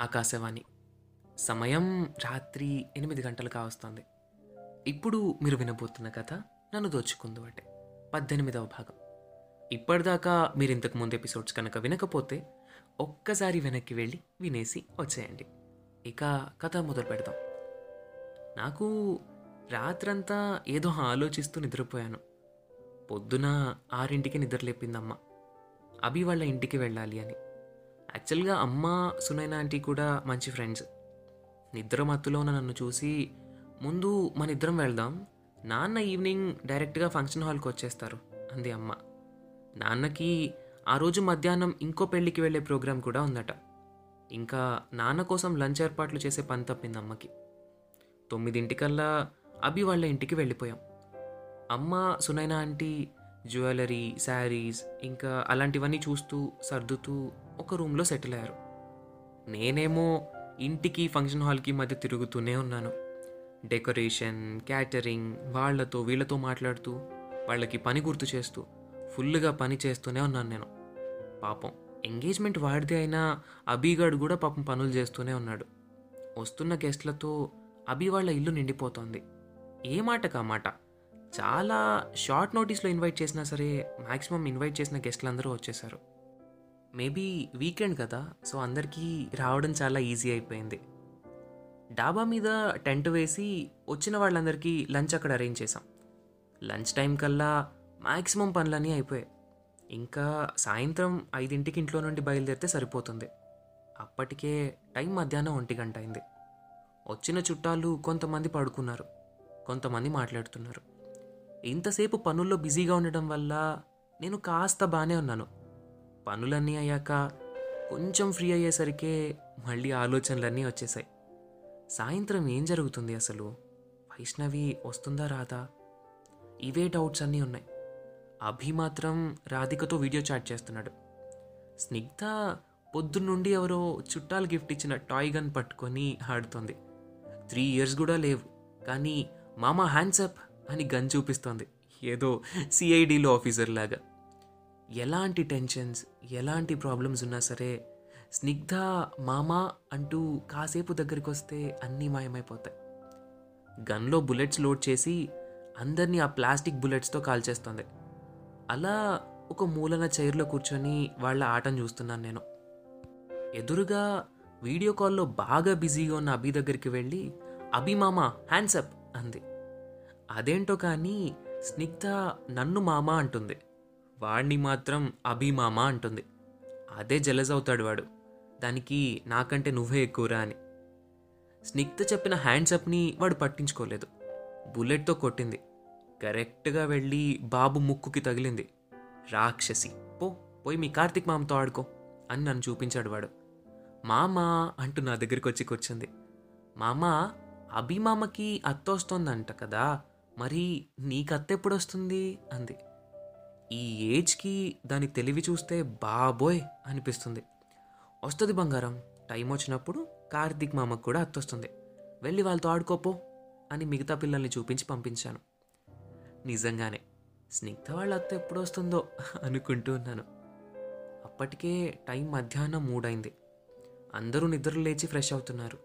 ఆకాశవాణి. సమయం రాత్రి ఎనిమిది గంటలు కావస్తుంది. ఇప్పుడు మీరు వినబోతున్న కథ నన్ను దోచుకుందు అంటే పద్దెనిమిదవ భాగం. ఇప్పటిదాకా మీరు ఇంతకు ముందు ఎపిసోడ్స్ కనుక వినకపోతే ఒక్కసారి వెనక్కి వెళ్ళి వినేసి వచ్చేయండి. ఇక కథ మొదలు పెడదాం. నాకు రాత్రంతా ఏదో ఆలోచిస్తూ నిద్రపోయాను. పొద్దున ఆరింటికి నిద్రలేపిందమ్మ. అభి వాళ్ళ ఇంటికి వెళ్ళాలి అని. యాక్చువల్గా అమ్మ సునైన ఆంటీ కూడా మంచి ఫ్రెండ్స్. నిద్ర మత్తులో ఉన్న నన్ను చూసి ముందు మన ఇద్దరం వెళ్దాం. నాన్న ఈవినింగ్ డైరెక్ట్గా ఫంక్షన్ హాల్కి వచ్చేస్తారు అంది అమ్మ. నాన్నకి ఆ రోజు మధ్యాహ్నం ఇంకో పెళ్ళికి వెళ్ళే ప్రోగ్రాం కూడా ఉందట. ఇంకా నాన్న కోసం లంచ్ ఏర్పాట్లు చేసే పని తప్పింది అమ్మకి. తొమ్మిదింటికల్లా అభి వాళ్ళ ఇంటికి వెళ్ళిపోయాం. అమ్మ సునైన ఆంటీ జ్యువెలరీ శారీస్ ఇంకా అలాంటివన్నీ చూస్తూ సర్దుతూ ఒక రూమ్లో సెటిల్ అయ్యారు. నేనేమో ఇంటికి ఫంక్షన్ హాల్కి మధ్య తిరుగుతూనే ఉన్నాను. డెకరేషన్ క్యాటరింగ్ వాళ్ళతో వీళ్ళతో మాట్లాడుతూ వాళ్ళకి పని గుర్తు చేస్తూ ఫుల్గా పని చేస్తూనే ఉన్నాను నేను. పాపం ఎంగేజ్మెంట్ వాడిది అయినా అబీగాడు కూడా పాపం పనులు చేస్తూనే ఉన్నాడు. వస్తున్న గెస్ట్లతో అభి వాళ్ళ ఇల్లు నిండిపోతోంది. ఏ మాట? కామాట చాలా షార్ట్ నోటీస్లో ఇన్వైట్ చేసినా సరే మ్యాక్సిమం ఇన్వైట్ చేసిన గెస్ట్లు అందరూ వచ్చేసారు మేబీ వీకెండ్ కదా సో అందరికీ రావడం చాలా ఈజీ అయిపోయింది. డాబా మీద టెంట్ వేసి వచ్చిన వాళ్ళందరికీ లంచ్ అక్కడ అరేంజ్ చేసాం లంచ్ టైం కల్లా మ్యాక్సిమం పనులన్నీ అయిపోయాయి. ఇంకా సాయంత్రం ఐదింటికి ఇంట్లో నుండి బయలుదేరితే సరిపోతుంది. అప్పటికే టైం మధ్యాహ్నం ఒంటి గంట అయింది. వచ్చిన చుట్టాలు కొంతమంది పడుకున్నారు కొంతమంది మాట్లాడుతున్నారు. ఇంతసేపు పనుల్లో బిజీగా ఉండడం వల్ల నేను కాస్త బాగానే ఉన్నాను. పనులన్నీ అయ్యాక కొంచెం ఫ్రీ అయ్యేసరికే మళ్ళీ ఆలోచనలన్నీ వచ్చేసాయి. సాయంత్రం ఏం జరుగుతుంది అసలు? వైష్ణవి వస్తుందా రాదా? ఇవే డౌట్స్ అన్నీ ఉన్నాయి. అభి మాత్రం రాధికతో వీడియో చాట్ చేస్తున్నాడు. స్నిగ్ధ పొద్దున్నుండి ఎవరో చుట్టాలు గిఫ్ట్ ఇచ్చిన టాయ్ గన్ పట్టుకొని ఆడుతోంది. త్రీ ఇయర్స్ కూడా లేవు కానీ మామ హ్యాండ్సప్ అని గన్ చూపిస్తోంది. ఏదో సిఐడిలో ఆఫీసర్ లాగా. ఎలాంటి టెన్షన్స్ ఎలాంటి ప్రాబ్లమ్స్ ఉన్నా సరే స్నిగ్ధ మామా అంటూ కాసేపు దగ్గరికి వస్తే అన్నీ మాయమైపోతాయి. గన్లో బుల్లెట్స్ లోడ్ చేసి అందరినీ ఆ ప్లాస్టిక్ బుల్లెట్స్తో కాల్చేస్తుంది. అలా ఒక మూలన చైర్లో కూర్చొని వాళ్ళ ఆటను చూస్తున్నాను నేను. ఎదురుగా వీడియో కాల్లో బాగా బిజీగా ఉన్న అభి దగ్గరికి వెళ్ళి అభి మామ హ్యాండ్సప్ అంది. అదేంటో కానీ స్నిగ్ధ నన్ను మామ అంటుంది. వాడిని మాత్రం అభిమామ అంటుంది. అదే జలజ్ అవుతాడు వాడు. దానికి నాకంటే నువ్వే ఎక్కువరా అని. స్నిగ్ధ చెప్పిన హ్యాండ్సప్ని వాడు పట్టించుకోలేదు. బుల్లెట్తో కొట్టింది. కరెక్ట్గా వెళ్ళి బాబు ముక్కుకి తగిలింది. రాక్షసి పో పోయి మీ కార్తిక్ మామతో ఆడుకో అని నన్ను చూపించాడు వాడు. మామ అంటూ నా దగ్గరికి వచ్చి కూర్చుంది. మామ అభిమామకి అత్త వస్తోందంట కదా మరి నీకు అత్త ఎప్పుడు వస్తుంది అంది. ఈ ఏజ్కి దాని తెలివి చూస్తే బాబోయ్ అనిపిస్తుంది. వస్తుంది బంగారం టైం వచ్చినప్పుడు కార్తీక్ మామకు కూడా అత్తొస్తుంది. వెళ్ళి వాళ్ళతో ఆడుకోపో అని మిగతా పిల్లల్ని చూపించి పంపించాను. నిజంగానే స్నిగ్ధ వాళ్ళ అత్త ఎప్పుడు వస్తుందో అనుకుంటూ ఉన్నాను. అప్పటికే టైం మధ్యాహ్నం మూడైంది. అందరూ నిద్ర లేచి ఫ్రెష్ అవుతున్నారు.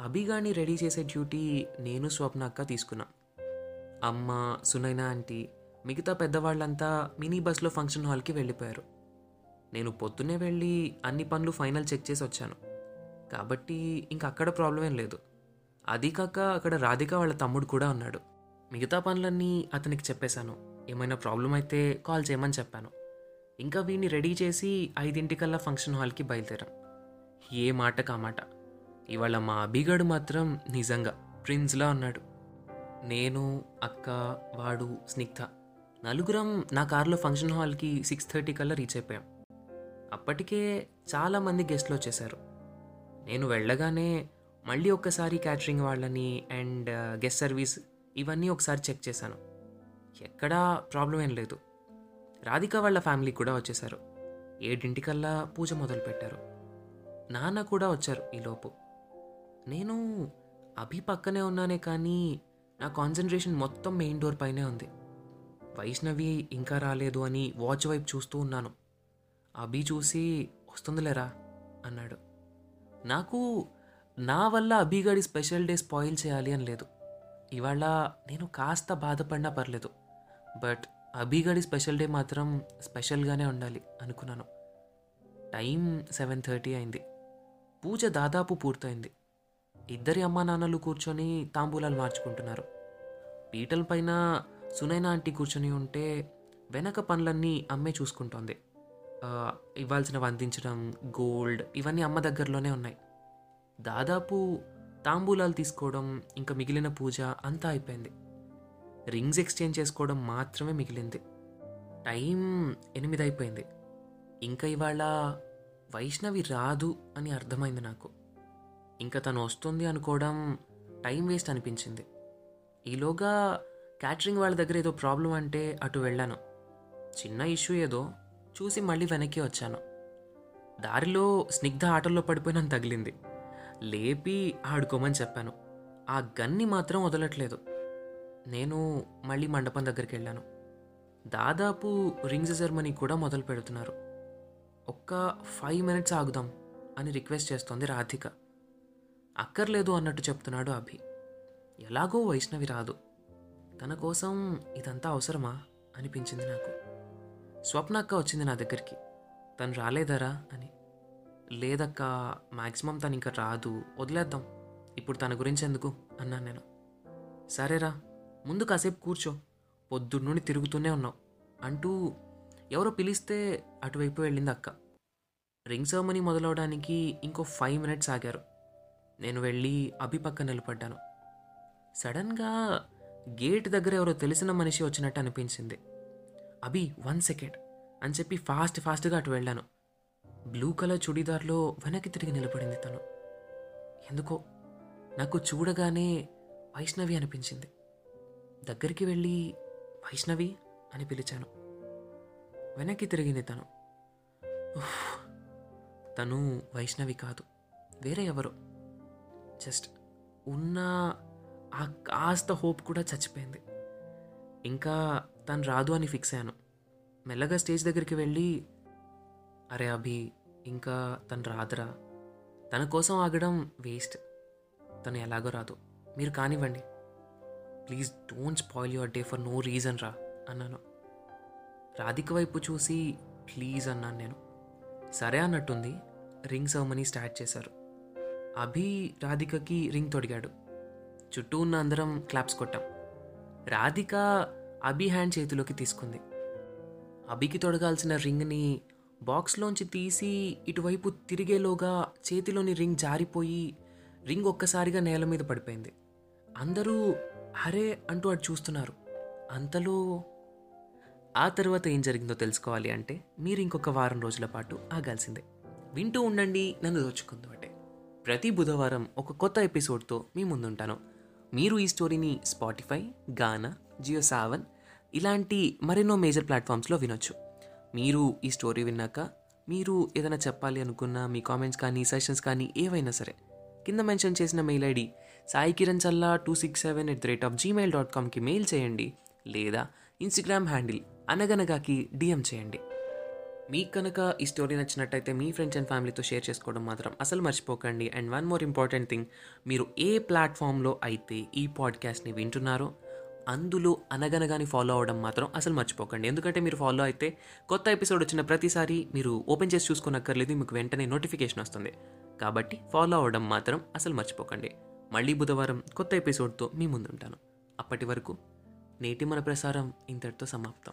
అభిగాని రెడీ చేసే డ్యూటీ నేను స్వప్న అక్క తీసుకున్నాం. అమ్మ సునైనా ఆంటీ మిగతా పెద్దవాళ్ళంతా మినీ బస్లో ఫంక్షన్ హాల్కి వెళ్ళిపోయారు. నేను పొద్దున్నే వెళ్ళి అన్ని పనులు ఫైనల్ చెక్ చేసి వచ్చాను. కాబట్టి ఇంక అక్కడ ప్రాబ్లం ఏం లేదు. అది కాక అక్కడ రాధిక వాళ్ళ తమ్ముడు కూడా ఉన్నాడు. మిగతా పనులన్నీ అతనికి చెప్పేశాను. ఏమైనా ప్రాబ్లం అయితే కాల్ చేయమని చెప్పాను. ఇంకా వీడిని రెడీ చేసి ఐదింటికల్లా ఫంక్షన్ హాల్కి బయలుదేరాం. ఏ మాట కామాట ఇవాళ మా అభిగాడు మాత్రం నిజంగా ప్రిన్స్లా ఉన్నాడు. నేను అక్క వాడు స్నిగ్ధ. నలుగురం నా కారులో ఫంక్షన్ హాల్కి సిక్స్ థర్టీ కల్లా రీచ్ అయిపోయాం. అప్పటికే చాలామంది గెస్ట్లు వచ్చేసారు నేను వెళ్ళగానే మళ్ళీ ఒక్కసారి క్యాటరింగ్ వాళ్ళని అండ్ గెస్ట్ సర్వీస్ ఇవన్నీ ఒకసారి చెక్ చేశాను. ఎక్కడా ప్రాబ్లం ఏం లేదు. రాధిక వాళ్ళ ఫ్యామిలీ కూడా వచ్చేసారు ఏడింటికల్లా పూజ మొదలుపెట్టారు. నాన్న కూడా వచ్చారు ఈలోపు. నేను అభి పక్కనే ఉన్నానే కానీ నా కాన్సన్ట్రేషన్ మొత్తం మెయిన్ డోర్ పైనే ఉంది. వైష్ణవి ఇంకా రాలేదు అని వాచ్ వైపు చూస్తూ ఉన్నాను. అభి చూసి వస్తుందిలేరా? అన్నాడు. నాకు నా వల్ల అభిగాడి స్పెషల్ డే స్పాయిల్ చేయాలి అని లేదు. ఇవాళ నేను కాస్త బాధపడినా పర్లేదు. బట్ అభిగాడి స్పెషల్ డే మాత్రం స్పెషల్గానే ఉండాలి అనుకున్నాను. టైం సెవెన్ థర్టీ అయింది. పూజ దాదాపు పూర్తయింది. ఇద్దరి అమ్మా నాన్నలు కూర్చొని తాంబూలాలు మార్చుకుంటున్నారు. పీటల పైన సునైనా ఆంటీ కూర్చొని ఉంటే వెనక పనులన్నీ అమ్మే చూసుకుంటోంది. ఇవ్వాల్సినవి అందించడం గోల్డ్ ఇవన్నీ అమ్మ దగ్గరలోనే ఉన్నాయి. దాదాపు తాంబూలాలు తీసుకోవడం ఇంకా మిగిలిన పూజ అంతా అయిపోయింది. రింగ్స్ ఎక్స్చేంజ్ చేసుకోవడం మాత్రమే మిగిలింది. టైం ఎనిమిది అయిపోయింది. ఇంకా ఇవాళ వైష్ణవి రాదు అని అర్థమైంది నాకు. ఇంకా తను వస్తుంది అనుకోవడం టైం వేస్ట్ అనిపించింది. ఈలోగా క్యాటరింగ్ వాళ్ళ దగ్గర ఏదో ప్రాబ్లం అంటే అటు వెళ్ళాను. చిన్న ఇష్యూ ఏదో చూసి మళ్ళీ వెనక్కి వచ్చాను. దారిలో స్నిగ్ధ ఆటల్లో పడిపోయి తగిలింది. లేపి ఆడుకోమని చెప్పాను. ఆ గన్ని మాత్రం వదలట్లేదు. నేను మళ్ళీ మండపం దగ్గరికి వెళ్ళాను. దాదాపు రింగ్స్ సెరమనీ కూడా మొదలు పెడుతున్నారు. ఒక్క ఫైవ్ మినిట్స్ ఆగుదాం అని రిక్వెస్ట్ చేస్తోంది రాధిక. అక్కర్లేదు అన్నట్టు చెప్తున్నాడు అభి. ఎలాగో వైష్ణవి రాదు. తన కోసం ఇదంతా అవసరమా? అనిపించింది నాకు. స్వప్న అక్క వచ్చింది నా దగ్గరికి. తను రాలేదరా అని. లేదక్క మ్యాక్సిమం తను ఇంకా రాదు. వదిలేద్దాం. ఇప్పుడు తన గురించి ఎందుకు? అన్నాను నేను. సరేరా ముందు కాసేపు కూర్చో. పొద్దున్నుండి తిరుగుతూనే ఉన్నావు. అంటూ ఎవరో పిలిస్తే అటువైపు వెళ్ళింది అక్క. రింగ్ సెరమనీ మొదలవడానికి ఇంకో ఫైవ్ మినిట్స్ ఆగారు. నేను వెళ్ళి అభి పక్క నిలబడ్డాను. సడన్గా గేట్ దగ్గర ఎవరో తెలిసిన మనిషి వచ్చినట్టు అనిపించింది. అభి వన్ సెకండ్ అని చెప్పి ఫాస్ట్ ఫాస్ట్గా అటు వెళ్ళాను. బ్లూ కలర్ చుడీదార్లో వెనక్కి తిరిగి నిలబడింది తను. ఎందుకో? నాకు చూడగానే వైష్ణవి అనిపించింది. దగ్గరికి వెళ్ళి వైష్ణవి అని పిలిచాను. వెనక్కి తిరిగింది తను. తను వైష్ణవి కాదు. వేరే ఎవరో. జస్ట్ ఉన్న ఆ కాస్త హోప్ కూడా చచ్చిపోయింది. ఇంకా తను రాదు అని ఫిక్స్ అయ్యాను. మెల్లగా స్టేజ్ దగ్గరికి వెళ్ళి అరే అభి ఇంకా తను రాదురా. తన కోసం ఆగడం వేస్ట్. తను ఎలాగో రాదు. మీరు కానివ్వండి. Please don't spoil your day for no reason రా అన్నాను. రాధిక వైపు చూసి ప్లీజ్ అన్నాను నేను. సరే అన్నట్టుంది. రింగ్ సెరమనీ స్టార్ట్ చేశారు. అభి రాధికకి రింగ్ తొడిగాడు. చుట్టూ ఉన్న అందరం క్లాప్స్ కొట్టాం. రాధిక అభి హ్యాండ్ చేతిలోకి తీసుకుంది. అభికి తొడగాల్సిన రింగ్ని బాక్స్లోంచి తీసి ఇటువైపు తిరిగేలోగా చేతిలోని రింగ్ జారిపోయి రింగ్ ఒక్కసారిగా నేల మీద పడిపోయింది. అందరూ అరే అంటూ అటు చూస్తున్నారు. అంతలో ఆ తర్వాత ఏం జరిగిందో తెలుసుకోవాలి అంటే మీరు ఇంకొక వారం రోజుల పాటు ఆగాల్సిందే. వింటూ ఉండండి నన్ను దోచుకుందో అంటే ప్రతి బుధవారం ఒక కొత్త ఎపిసోడ్తో మీ ముందుంటాను. మీరు ఈ స్టోరీని స్పాటిఫై గానా జియో సావన్ ఇలాంటి మరెన్నో మేజర్ ప్లాట్ఫామ్స్లో వినొచ్చు. మీరు ఈ స్టోరీ విన్నాక మీరు ఏదైనా చెప్పాలి అనుకున్న మీ కామెంట్స్ కానీ సెషన్స్ కానీ ఏవైనా సరే కింద మెన్షన్ చేసిన mail ID Sai Kiran Challa two six seven at the rate of Gmail dot కామ్కి mail చేయండి లేదా ఇన్స్టాగ్రామ్ హ్యాండిల్ అనగనగాకి డిఎం చేయండి. మీకు కనుక ఈ స్టోరీ నచ్చినట్టయితే మీ ఫ్రెండ్స్ అండ్ ఫ్యామిలీతో షేర్ చేసుకోవడం మాత్రం అసలు మర్చిపోకండి. And one more important thing మీరు ఏ ప్లాట్ఫామ్లో అయితే ఈ పాడ్కాస్ట్ని వింటున్నారో అందులో అనగనగాని ఫాలో అవ్వడం మాత్రం అసలు మర్చిపోకండి. ఎందుకంటే మీరు ఫాలో అయితే కొత్త ఎపిసోడ్ వచ్చిన ప్రతిసారి మీరు ఓపెన్ చేసి చూసుకోనక్కర్లేదు మీకు వెంటనే నోటిఫికేషన్ వస్తుంది. కాబట్టి ఫాలో అవ్వడం మాత్రం అసలు మర్చిపోకండి. మళ్ళీ బుధవారం కొత్త ఎపిసోడ్తో మీ ముందుంటాను. అప్పటి వరకు నేటి మన ప్రసారం ఇంతటితో సమాప్తం.